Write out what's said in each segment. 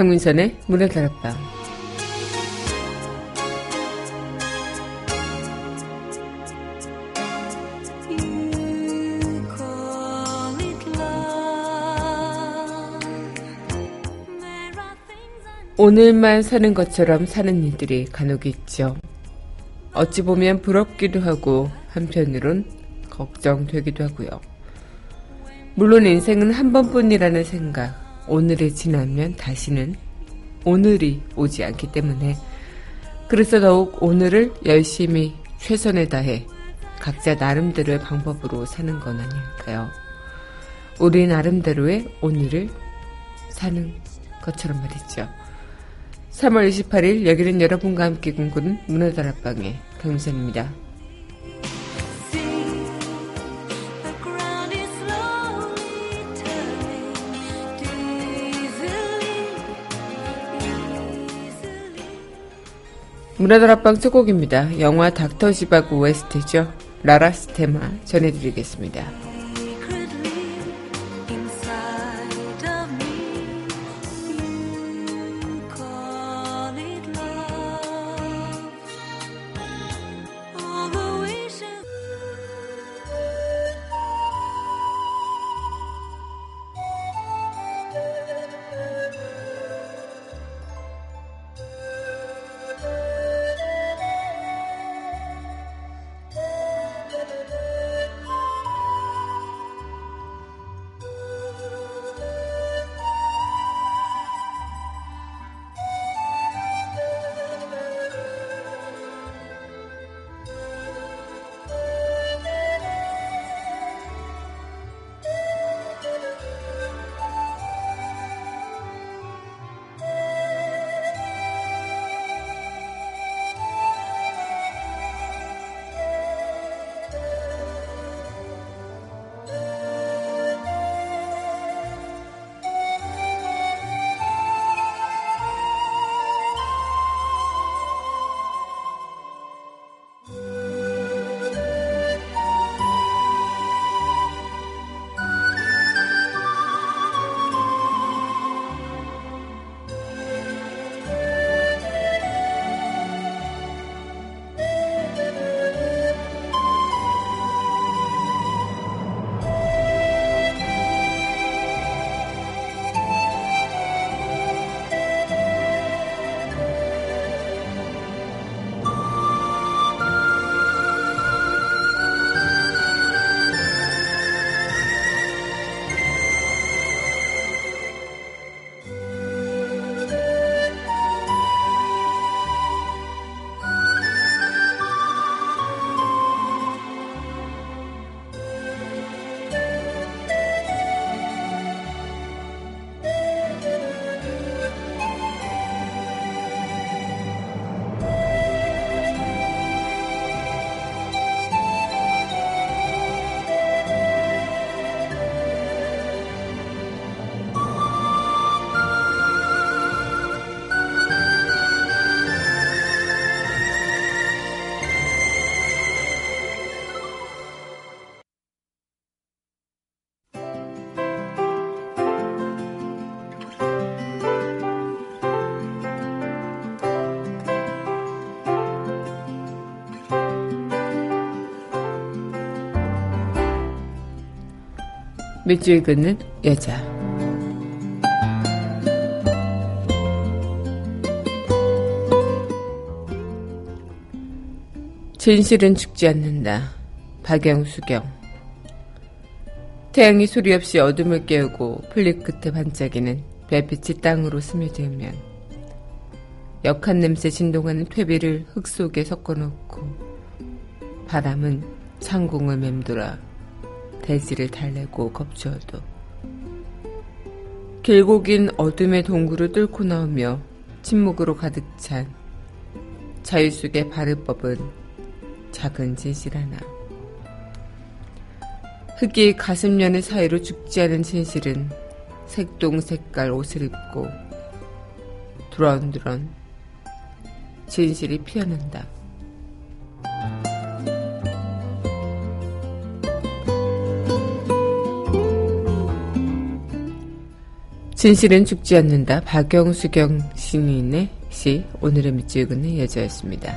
강민선의 문화 다락방 오늘만 사는 것처럼 사는 이들이 간혹 있죠. 어찌 보면 부럽기도 하고 한편으론 걱정되기도 하고요. 물론 인생은 한 번뿐이라는 생각, 오늘이 지나면 다시는 오늘이 오지 않기 때문에 그래서 더욱 오늘을 열심히 최선을 다해 각자 나름대로의 방법으로 사는 건 아닐까요? 우리 나름대로의 오늘을 사는 것처럼 말이죠. 3월 28일 여기는 여러분과 함께 꿈꾸는 문화다락방의 강민선입니다. 문화다락방 첫 곡입니다. 영화 닥터 지바고 OST죠. 라라스테마 전해드리겠습니다. 밑줄 긋는 여자. 진실은 죽지 않는다. 박영수경. 태양이 소리 없이 어둠을 깨우고 풀잎 끝에 반짝이는 별빛이 땅으로 스며들면 역한 냄새 진동하는 퇴비를 흙 속에 섞어놓고 바람은 창공을 맴돌아 대지를 달래고 겁주어도 길고 긴 어둠의 동굴을 뚫고 나오며 침묵으로 가득 찬 자유 속의 뻗은 작은 진실 하나. 흙이 가슴연의 사이로 죽지 않은 진실은 색동 색깔 옷을 입고 두런두런 진실이 피어난다. 진실은 죽지 않는다. 박영수경 시인의 시 오늘의 밑줄 긋는 여자였습니다.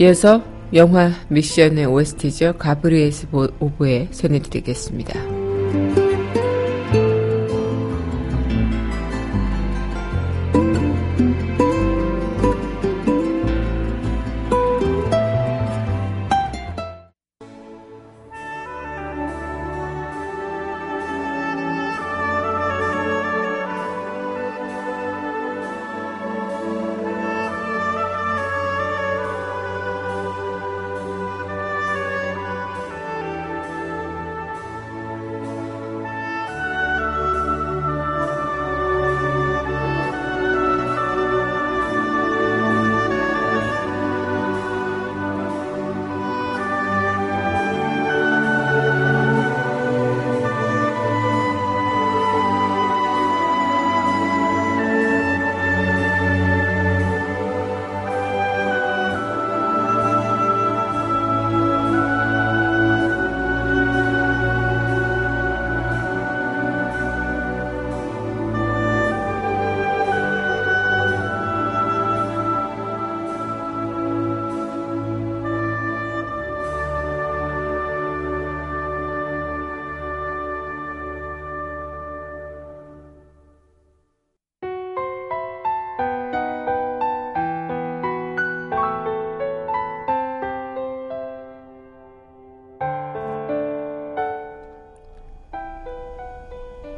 이어서 영화 미션의 OST죠. 가브리에스 오브에 전해드리겠습니다.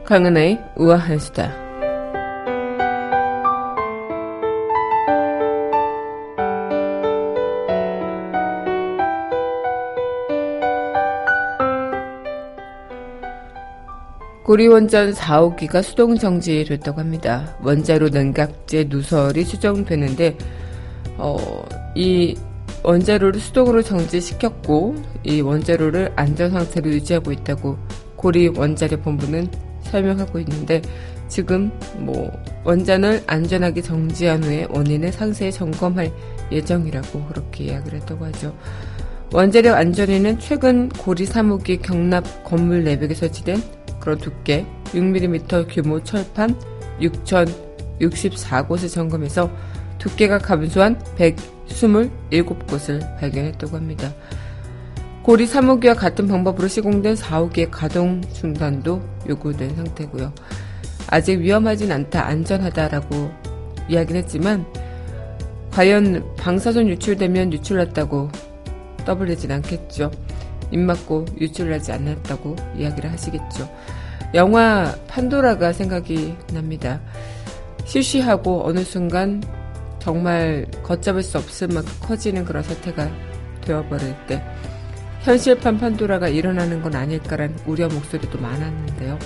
강은하의 우아한 수다. 고리원전 4, 5기가 수동 정지됐다고 합니다. 원자로 냉각제 누설이 수정되는데 어, 이 원자로를 수동으로 정지시켰고 이 원자로를 안전 상태로 유지하고 있다고 고리 원자력 본부는 설명하고 있는데 지금 뭐 원전을 안전하게 정지한 후에 원인을 상세히 점검할 예정이라고 그렇게 이야기를 했다고 하죠. 원자력 안전에는 최근 고리 3호기 경납 건물 내벽에 설치된 그런 두께 6mm 규모 철판 6,064곳을 점검해서 두께가 감소한 127곳을 발견했다고 합니다. 고리 3호기와 같은 방법으로 시공된 4호기의 가동 중단도 요구된 상태고요. 아직 위험하진 않다, 안전하다라고 이야기는 했지만 과연 방사선 유출되면 유출났다고 떠벌리진 않겠죠. 입 맞고 유출하지 않았다고 이야기를 하시겠죠. 영화 판도라가 생각이 납니다. 실시하고 어느 순간 정말 걷잡을 수 없을 만큼 커지는 그런 사태가 되어버릴 때 현실판 판도라가 일어나는 건 아닐까란 우려 목소리도 많았는데요.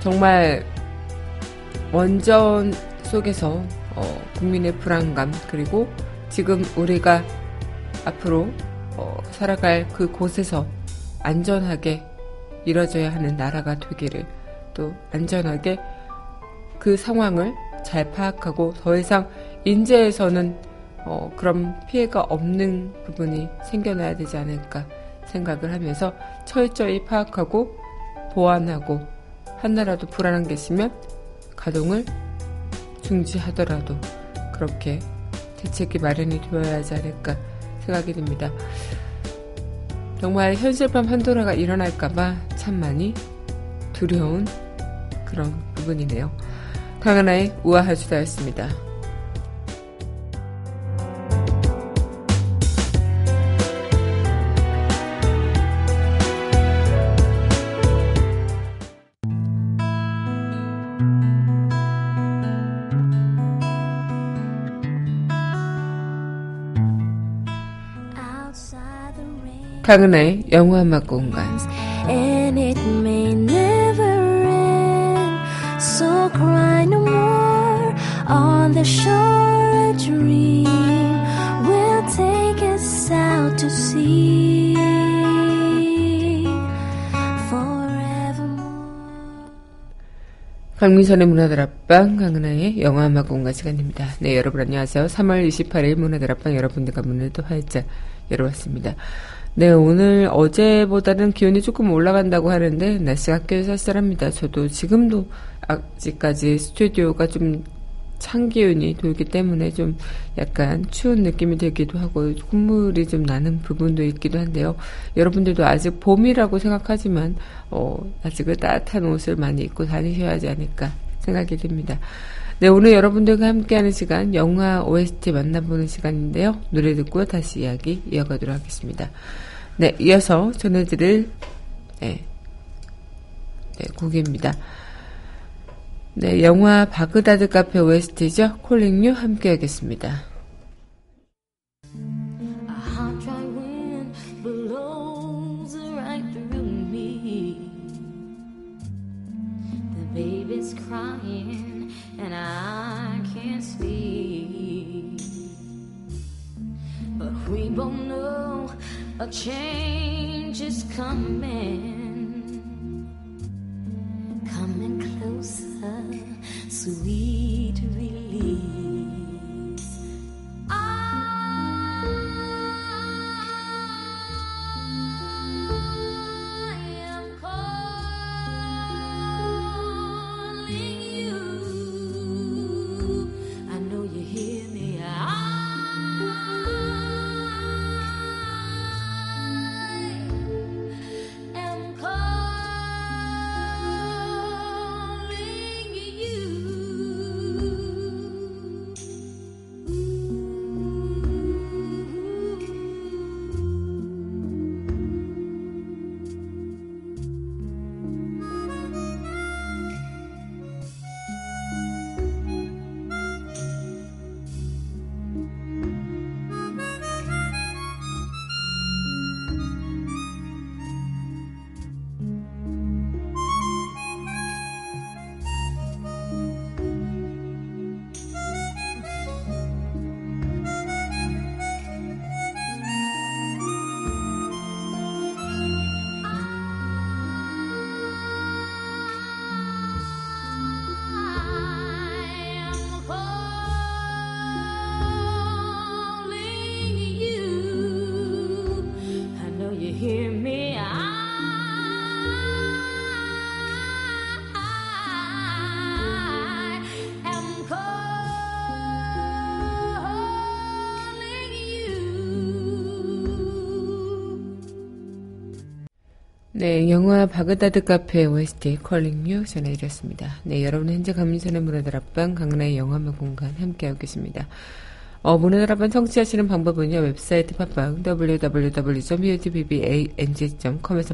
정말 원전 속에서 어, 국민의 불안감 그리고 지금 우리가 앞으로 어, 살아갈 그 곳에서 안전하게 이뤄져야 하는 나라가 되기를 또 안전하게 그 상황을 잘 파악하고 더 이상 인재에서는 어, 그런 피해가 없는 부분이 생겨나야 되지 않을까 생각을 하면서 철저히 파악하고 보완하고 하나라도 불안한 게 있으면 가동을 중지하더라도 그렇게 대책이 마련이 되어야 하지 않을까 생각이 듭니다. 정말 현실판 판도라가 일어날까봐 참 많이 두려운 그런 부분이네요. 강하나의 우아할 수다였습니다. 강은하의 영화 음악 공간 And it may never end So cry no more On the shore a dream Will take us out to sea 강민선의 문화들 앞방 강은하의 영화 음악 공간 시간입니다. 네 여러분 안녕하세요. 3월 28일 문화들 앞방 여러분들과 문을 또 활짝 열어봤습니다. 네 오늘 어제보다는 기온이 조금 올라간다고 하는데 날씨가 꽤 쌀쌀합니다. 저도 지금도 아직까지 스튜디오가 좀 찬 기운이 돌기 때문에 좀 약간 추운 느낌이 들기도 하고 콧물이 좀 나는 부분도 있기도 한데요. 여러분들도 아직 봄이라고 생각하지만 어, 아직은 따뜻한 옷을 많이 입고 다니셔야 하지 않을까 생각이 듭니다. 네, 오늘 여러분들과 함께하는 시간 영화 OST 만나보는 시간인데요. 노래 듣고 다시 이야기 이어가도록 하겠습니다. 네, 이어서 전해드릴 네, 네 곡입니다. 네, 영화 바그다드 카페 OST죠. 콜링유 함께 하겠습니다. A change is coming. Coming closer, sweet release. 네, 영화 바그다드 카페 OST Calling You 전해드렸습니다. 네, 여러분 현재 강민선의 문화다락방 강나의 영화음악 공간 함께하고 계십니다. 어, 문화다락방 청취하시는 방법은요, 웹사이트 팟빵 www.utbang.com에서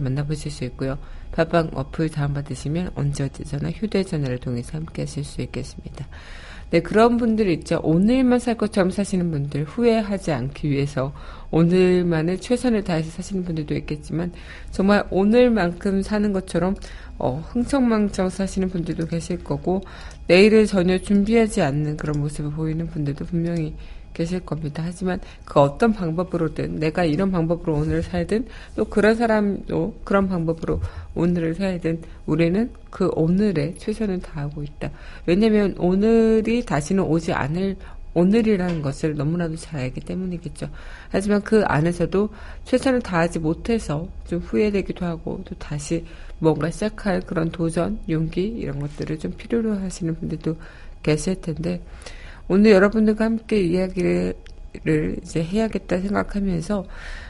만나보실 수 있고요. 팟빵 어플 다운받으시면 언제 어디서나 휴대전화를 통해서 함께하실 수 있겠습니다. 네, 그런 분들 있죠. 오늘만 살 것처럼 사시는 분들, 후회하지 않기 위해서 오늘만을 최선을 다해서 사시는 분들도 있겠지만, 정말 오늘만큼 사는 것처럼, 어, 흥청망청 사시는 분들도 계실 거고, 내일을 전혀 준비하지 않는 그런 모습을 보이는 분들도 분명히 계실 겁니다. 하지만 그 어떤 방법으로든 내가 이런 방법으로 오늘을 살든 또 그런 사람도 그런 방법으로 오늘을 살든 우리는 그 오늘에 최선을 다하고 있다. 왜냐면 오늘이 다시는 오지 않을 오늘이라는 것을 너무나도 잘 알기 때문이겠죠. 하지만 그 안에서도 최선을 다하지 못해서 좀 후회되기도 하고 또 다시 뭔가 시작할 그런 도전, 용기 이런 것들을 좀 필요로 하시는 분들도 계실 텐데 오늘 여러분들과 함께 이야기를 이제 해야겠다 생각하면서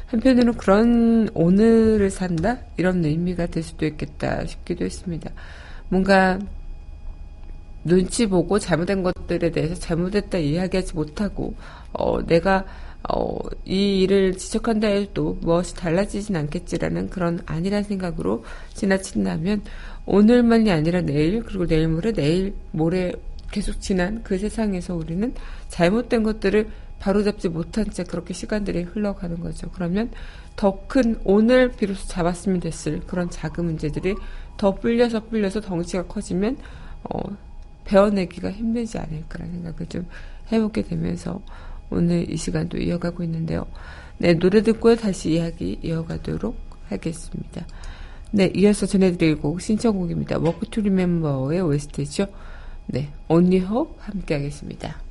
한편으로는 그런 오늘을 산다 이런 의미가 될 수도 있겠다 싶기도 했습니다. 뭔가 눈치 보고 잘못된 것들에 대해서 잘못했다 이야기하지 못하고 어, 내가 어, 이 일을 지적한다 해도 무엇이 달라지진 않겠지라는 그런 아니란 생각으로 지나친다면 오늘만이 아니라 내일 그리고 내일 모레 내일 모레 계속 지난 그 세상에서 우리는 잘못된 것들을 바로잡지 못한 채 그렇게 시간들이 흘러가는 거죠. 그러면 더 큰 오늘 비로소 잡았으면 됐을 그런 작은 문제들이 더 불려서 불려서 덩치가 커지면 어, 배워내기가 힘들지 않을까라는 생각을 좀 해보게 되면서 오늘 이 시간도 이어가고 있는데요. 네, 노래 듣고 다시 이야기 이어가도록 하겠습니다. 네, 이어서 전해드릴 곡 신청곡입니다. Walk to Remember의 OST죠. 네, Only Hope 함께 하겠습니다.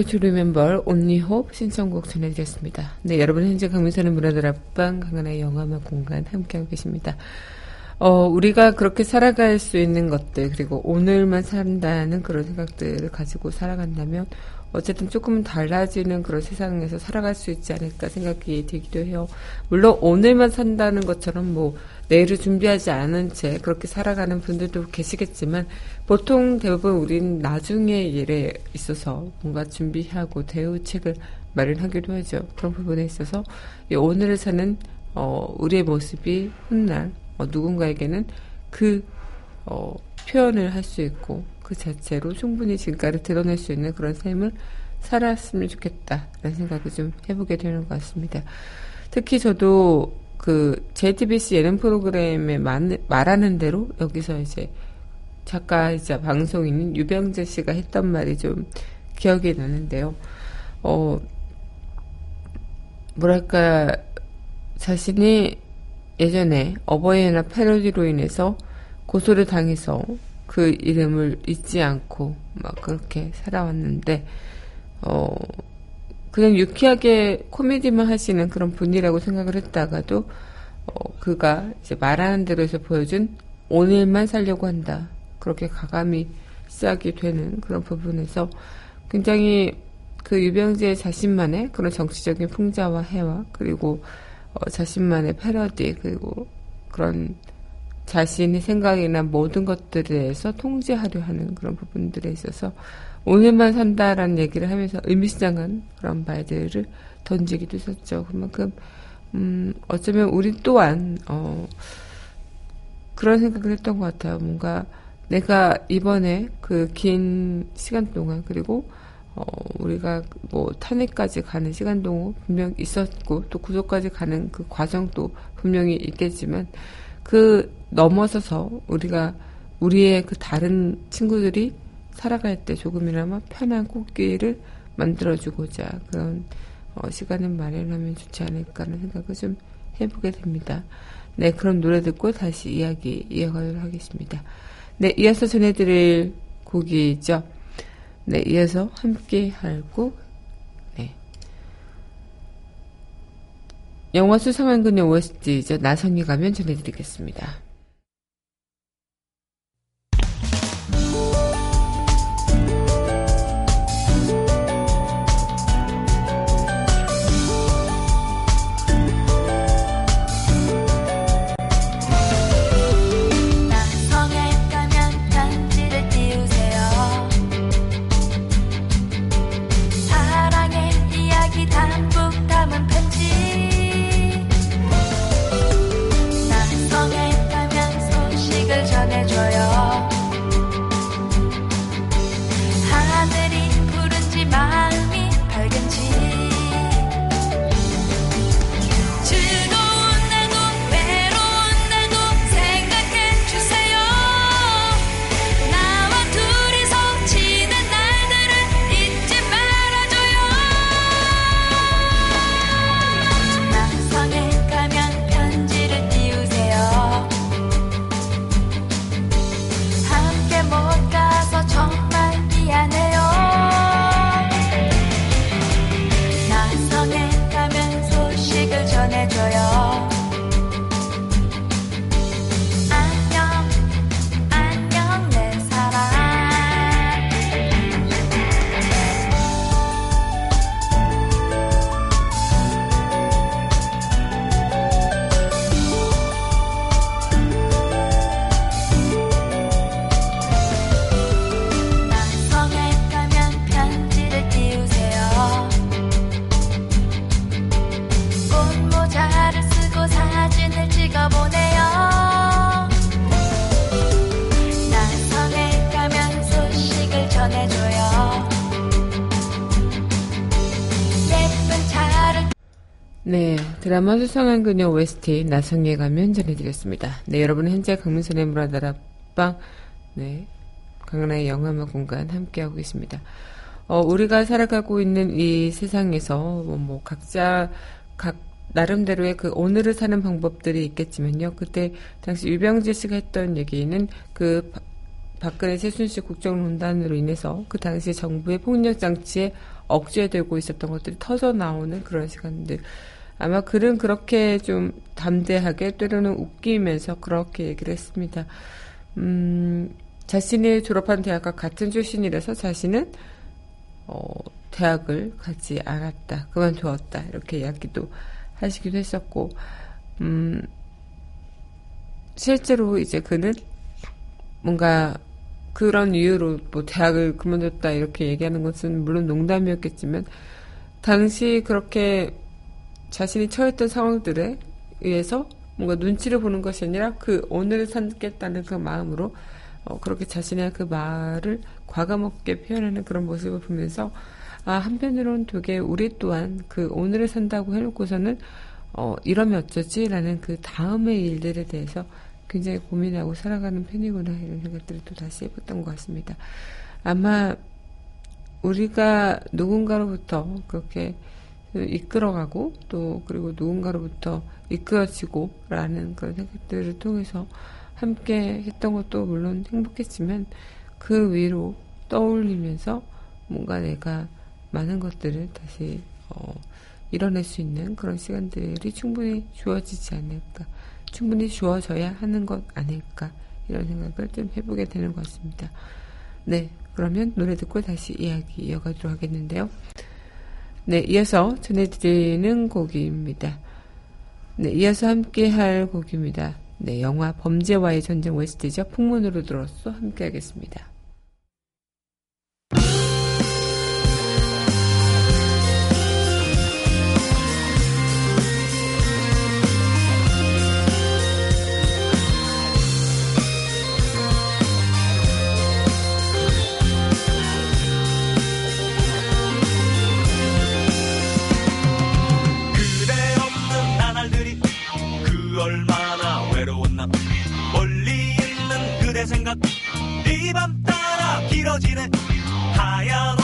Walk to Remember Only Hope 신청곡 전해드렸습니다. 네, 여러분 현재 강민선의 문화다락방 강한의 영화음악 공간 함께하고 계십니다. 어, 우리가 그렇게 살아갈 수 있는 것들 그리고 오늘만 산다는 그런 생각들을 가지고 살아간다면 어쨌든 조금 달라지는 그런 세상에서 살아갈 수 있지 않을까 생각이 들기도 해요. 물론 오늘만 산다는 것처럼 뭐 내일을 준비하지 않은 채 그렇게 살아가는 분들도 계시겠지만 보통 대부분 우린 나중에 일에 있어서 뭔가 준비하고 대우책을 마련하기도 하죠. 그런 부분에 있어서 오늘을 사는 어, 우리의 모습이 훗날 어, 누군가에게는 그 어, 표현을 할 수 있고 그 자체로 충분히 진가를 드러낼 수 있는 그런 삶을 살았으면 좋겠다라는 생각을 좀 해보게 되는 것 같습니다. 특히 저도 그 JTBC 예능 프로그램에 말, 말하는 대로 여기서 이제 작가이자 방송인인 유병재 씨가 했던 말이 좀 기억이 나는데요. 어, 뭐랄까, 자신이 예전에 어버이날 패러디로 인해서 고소를 당해서 그 이름을 잊지 않고 막 그렇게 살아왔는데 어 그냥 유쾌하게 코미디만 하시는 그런 분이라고 생각을 했다가도 어 그가 이제 말하는 대로 해서 보여준 오늘만 살려고 한다 그렇게 가감히 시작이 되는 그런 부분에서 굉장히 그 유병재 자신만의 그런 정치적인 풍자와 해와 그리고 어 자신만의 패러디 그리고 그런 자신의 생각이나 모든 것들에 대해서 통제하려 하는 그런 부분들에 있어서 오늘만 산다라는 얘기를 하면서 의미시장한 그런 말들을 던지기도 했었죠. 그만큼 음, 어쩌면 우리 또한 어, 그런 생각을 했던 것 같아요. 뭔가 내가 이번에 그 긴 시간 동안 그리고 어, 우리가 뭐 탄핵까지 가는 시간 동안 분명 있었고 또 구속까지 가는 그 과정도 분명히 있겠지만 그 넘어서서 우리가 우리의 그 다른 친구들이 살아갈 때 조금이나마 편한 꽃길을 만들어주고자 그런 어, 시간을 마련하면 좋지 않을까라는 생각을 좀 해보게 됩니다. 네, 그럼 노래 듣고 다시 이야기 이어가도록 하겠습니다. 네, 이어서 전해드릴 곡이죠. 네, 이어서 함께 할 곡, 네. 영화 수상한 그녀 OST죠. 나선이 가면 전해드리겠습니다. 드라마 수상한 그녀 OST 나성에 가면 전해드렸습니다. 네, 여러분은 현재 강민선의 문화다락방, 네, 강나의 영화음악 공간 함께하고 계십니다. 어, 우리가 살아가고 있는 이 세상에서 뭐, 뭐 각자 각 나름대로의 그 오늘을 사는 방법들이 있겠지만요. 그때 당시 유병재 씨가 했던 얘기는 그 박근혜 최순실 국정농단으로 인해서 그 당시 정부의 폭력 장치에 억제되고 있었던 것들이 터져 나오는 그런 시간들. 아마 글은 그렇게 좀 담대하게 때로는 웃기면서 그렇게 얘기를 했습니다. 음, 자신이 졸업한 대학과 같은 출신이라서 자신은 어, 대학을 가지 않았다. 그만두었다. 이렇게 이야기도 하시기도 했었고, 음, 실제로 이제 그는 뭔가 그런 이유로 뭐 대학을 그만뒀다 이렇게 얘기하는 것은 물론 농담이었겠지만, 당시 그렇게 자신이 처했던 상황들에 의해서 뭔가 눈치를 보는 것이 아니라 그 오늘을 삼겠다는 그 마음으로 어, 그렇게 자신의 그 말을 과감하게 표현하는 그런 모습을 보면서 아 한편으로는 되게 우리 또한 그 오늘을 산다고 해놓고서는 어 이러면 어쩌지라는 그 다음의 일들에 대해서 굉장히 고민하고 살아가는 편이구나 이런 생각들을 또 다시 해봤던 것 같습니다. 아마 우리가 누군가로부터 그렇게 이끌어가고 또 그리고 누군가로부터 이끌어지고라는 그런 생각들을 통해서 함께 했던 것도 물론 행복했지만 그 위로 떠올리면서 뭔가 내가 많은 것들을 다시 어, 이뤄낼 수 있는 그런 시간들이 충분히 주어지지 않을까 충분히 주어져야 하는 것 아닐까 이런 생각을 좀 해보게 되는 것 같습니다. 네 그러면 노래 듣고 다시 이야기 이어가도록 하겠는데요. 네, 이어서 전해드리는 곡입니다. 네, 이어서 함께 할 곡입니다. 네, 영화 범죄와의 전쟁 OST죠. 풍문으로 들었어 함께 하겠습니다. 것 이 밤 따라 길어지는 하얀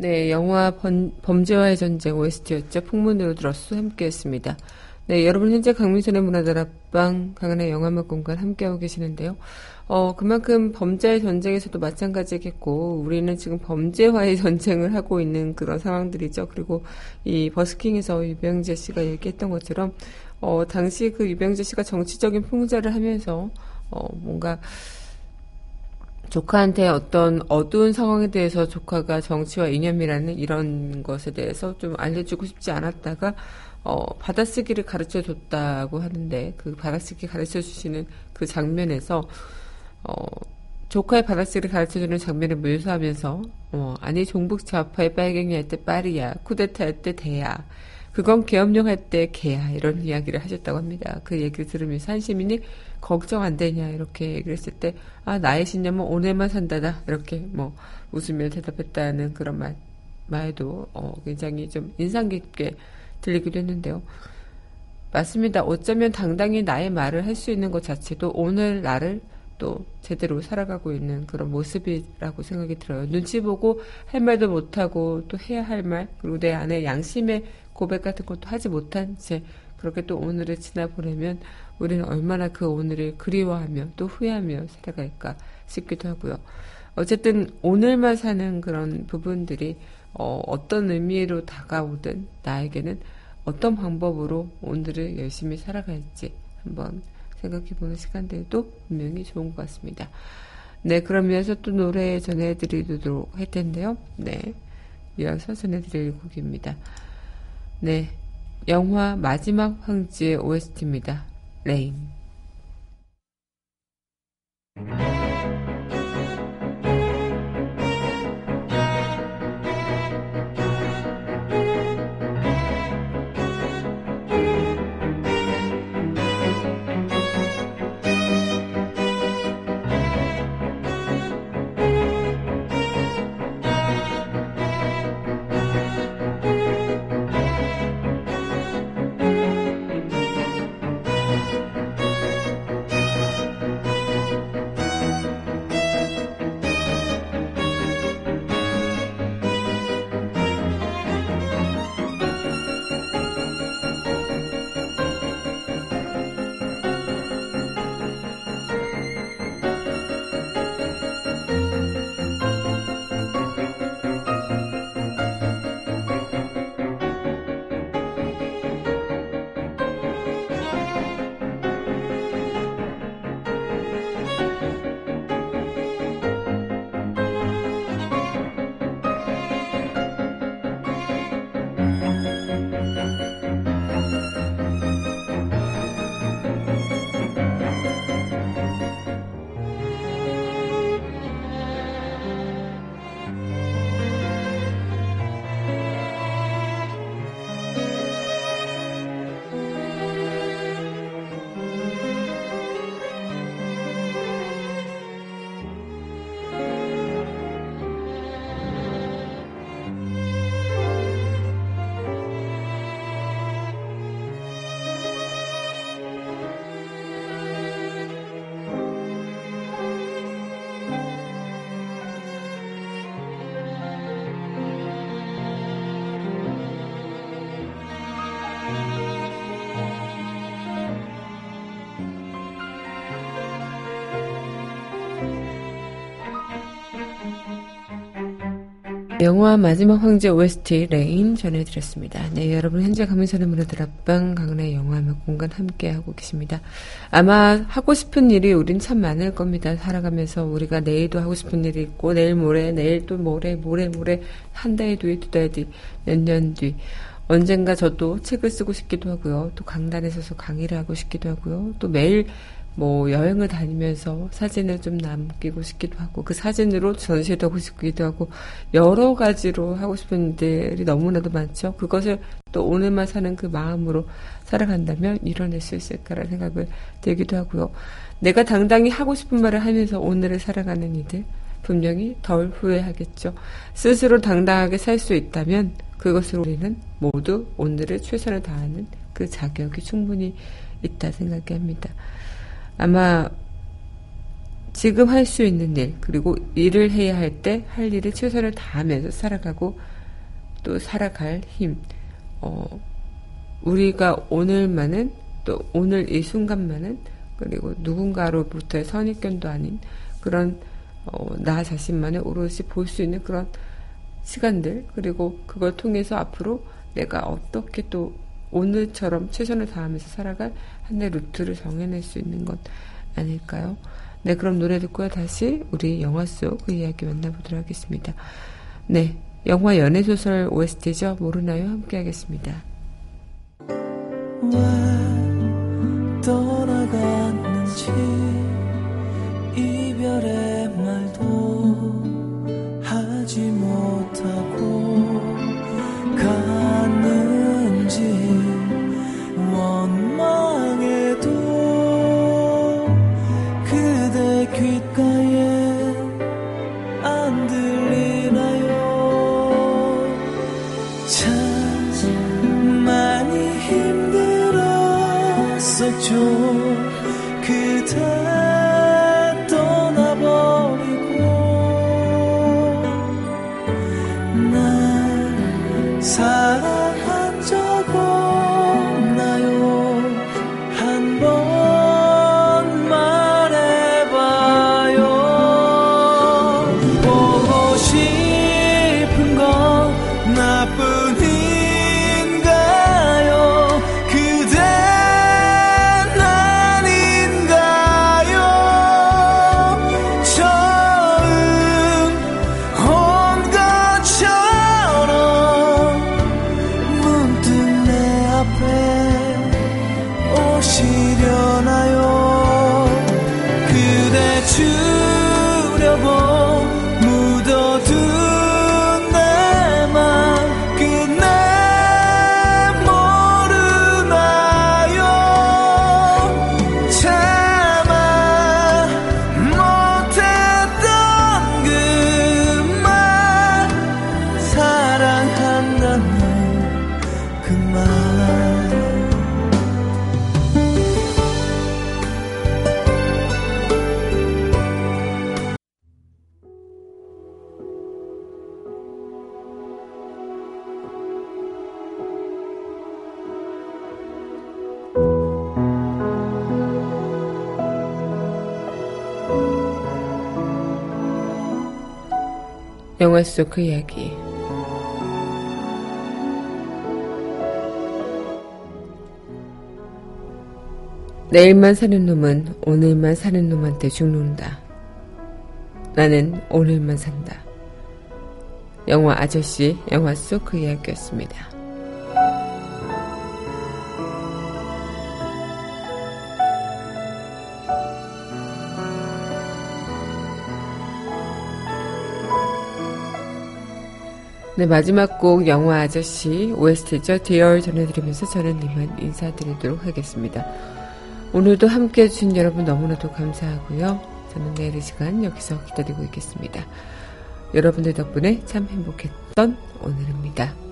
네, 영화 범, 범죄와의 전쟁 OST였죠. 풍문으로 들었수 함께했습니다. 네, 여러분 현재 강민선의 문화들 앞방 강한의 영화맛 공간 함께하고 계시는데요. 어, 그만큼 범죄의 전쟁에서도 마찬가지겠고 우리는 지금 범죄와의 전쟁을 하고 있는 그런 상황들이죠. 그리고 이 버스킹에서 유병재 씨가 얘기했던 것처럼 어, 당시 그 유병재 씨가 정치적인 풍자를 하면서 어, 뭔가, 조카한테 어떤 어두운 상황에 대해서 조카가 정치와 이념이라는 이런 것에 대해서 좀 알려주고 싶지 않았다가 어, 받아쓰기를 가르쳐 줬다고 하는데 그 받아쓰기 가르쳐 주시는 그 장면에서 어, 조카의 받아쓰기를 가르쳐 주는 장면을 묘사하면서 어, 아니 종북 좌파의 빨갱이 할때 빨이야 쿠데타 할 때 대야 그건 계엄령 할 때 개야 이런 이야기를 하셨다고 합니다. 그 얘기를 들으면서 한 시민이 걱정 안 되냐 이렇게 얘기를 했을 때 아 나의 신념은 오늘만 산다다 이렇게 뭐 웃으며 대답했다는 그런 말 말도 어, 굉장히 좀 인상 깊게 들리기도 했는데요. 맞습니다. 어쩌면 당당히 나의 말을 할 수 있는 것 자체도 오늘 나를 또 제대로 살아가고 있는 그런 모습이라고 생각이 들어요. 눈치 보고 할 말도 못하고 또 해야 할 말, 그리고 내 안에 양심의 고백 같은 것도 하지 못한 채 그렇게 또 오늘을 지나보내면 우리는 얼마나 그 오늘을 그리워하며 또 후회하며 살아갈까 싶기도 하고요. 어쨌든 오늘만 사는 그런 부분들이 어, 어떤 의미로 다가오든 나에게는 어떤 방법으로 오늘을 열심히 살아갈지 한번 생각해보는 시간들도 분명히 좋은 것 같습니다. 네, 그러면서 또 노래 전해드리도록 할 텐데요. 네, 이어서 전해드릴 곡입니다. 네, 영화 마지막 황지의 OST입니다. 레인. 영화 마지막 황제 OST Rain 전해드렸습니다. 네, 여러분 현재 강민선의 문화다락방 강의 영화음악 공간 함께하고 계십니다. 아마 하고 싶은 일이 우린 참 많을 겁니다. 살아가면서 우리가 내일도 하고 싶은 일이 있고 내일 모레 내일 또 모레 모레 모레 한 달뒤두달 뒤 몇 년 뒤 언젠가 저도 책을 쓰고 싶기도 하고요. 또 강단에 서서 강의를 하고 싶기도 하고요. 또 매일 뭐 여행을 다니면서 사진을 좀 남기고 싶기도 하고 그 사진으로 전시도 하고 싶기도 하고 여러 가지로 하고 싶은 일들이 너무나도 많죠. 그것을 또 오늘만 사는 그 마음으로 살아간다면 이뤄낼 수 있을까라는 생각을 들기도 하고요. 내가 당당히 하고 싶은 말을 하면서 오늘을 살아가는 이들 분명히 덜 후회하겠죠. 스스로 당당하게 살 수 있다면 그것으로 우리는 모두 오늘을 최선을 다하는 그 자격이 충분히 있다 생각합니다. 아마 지금 할 수 있는 일, 그리고 일을 해야 할 때 할 일에 최선을 다하면서 살아가고 또 살아갈 힘, 어, 우리가 오늘만은 또 오늘 이 순간만은 그리고 누군가로부터의 선입견도 아닌 그런 어, 나 자신만의 오롯이 볼 수 있는 그런 시간들 그리고 그걸 통해서 앞으로 내가 어떻게 또 오늘처럼 최선을 다하면서 살아갈 한해 루트를 정해낼 수 있는 것 아닐까요? 네, 그럼 노래 듣고요. 다시 우리 영화 속 그 이야기 만나보도록 하겠습니다. 네, 영화 연애소설 OST죠. 모르나요? 함께 하겠습니다. 영화 속 그 이야기. 내일만 사는 놈은 오늘만 사는 놈한테 죽는다. 나는 오늘만 산다. 영화 아저씨 영화 속 그 이야기였습니다. 네, 마지막 곡 영화 아저씨 OST죠. 디얼 전해드리면서 저는 이만 인사드리도록 하겠습니다. 오늘도 함께 해주신 여러분 너무나도 감사하고요. 저는 내일 이 시간 여기서 기다리고 있겠습니다. 여러분들 덕분에 참 행복했던 오늘입니다.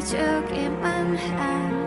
took in my hand.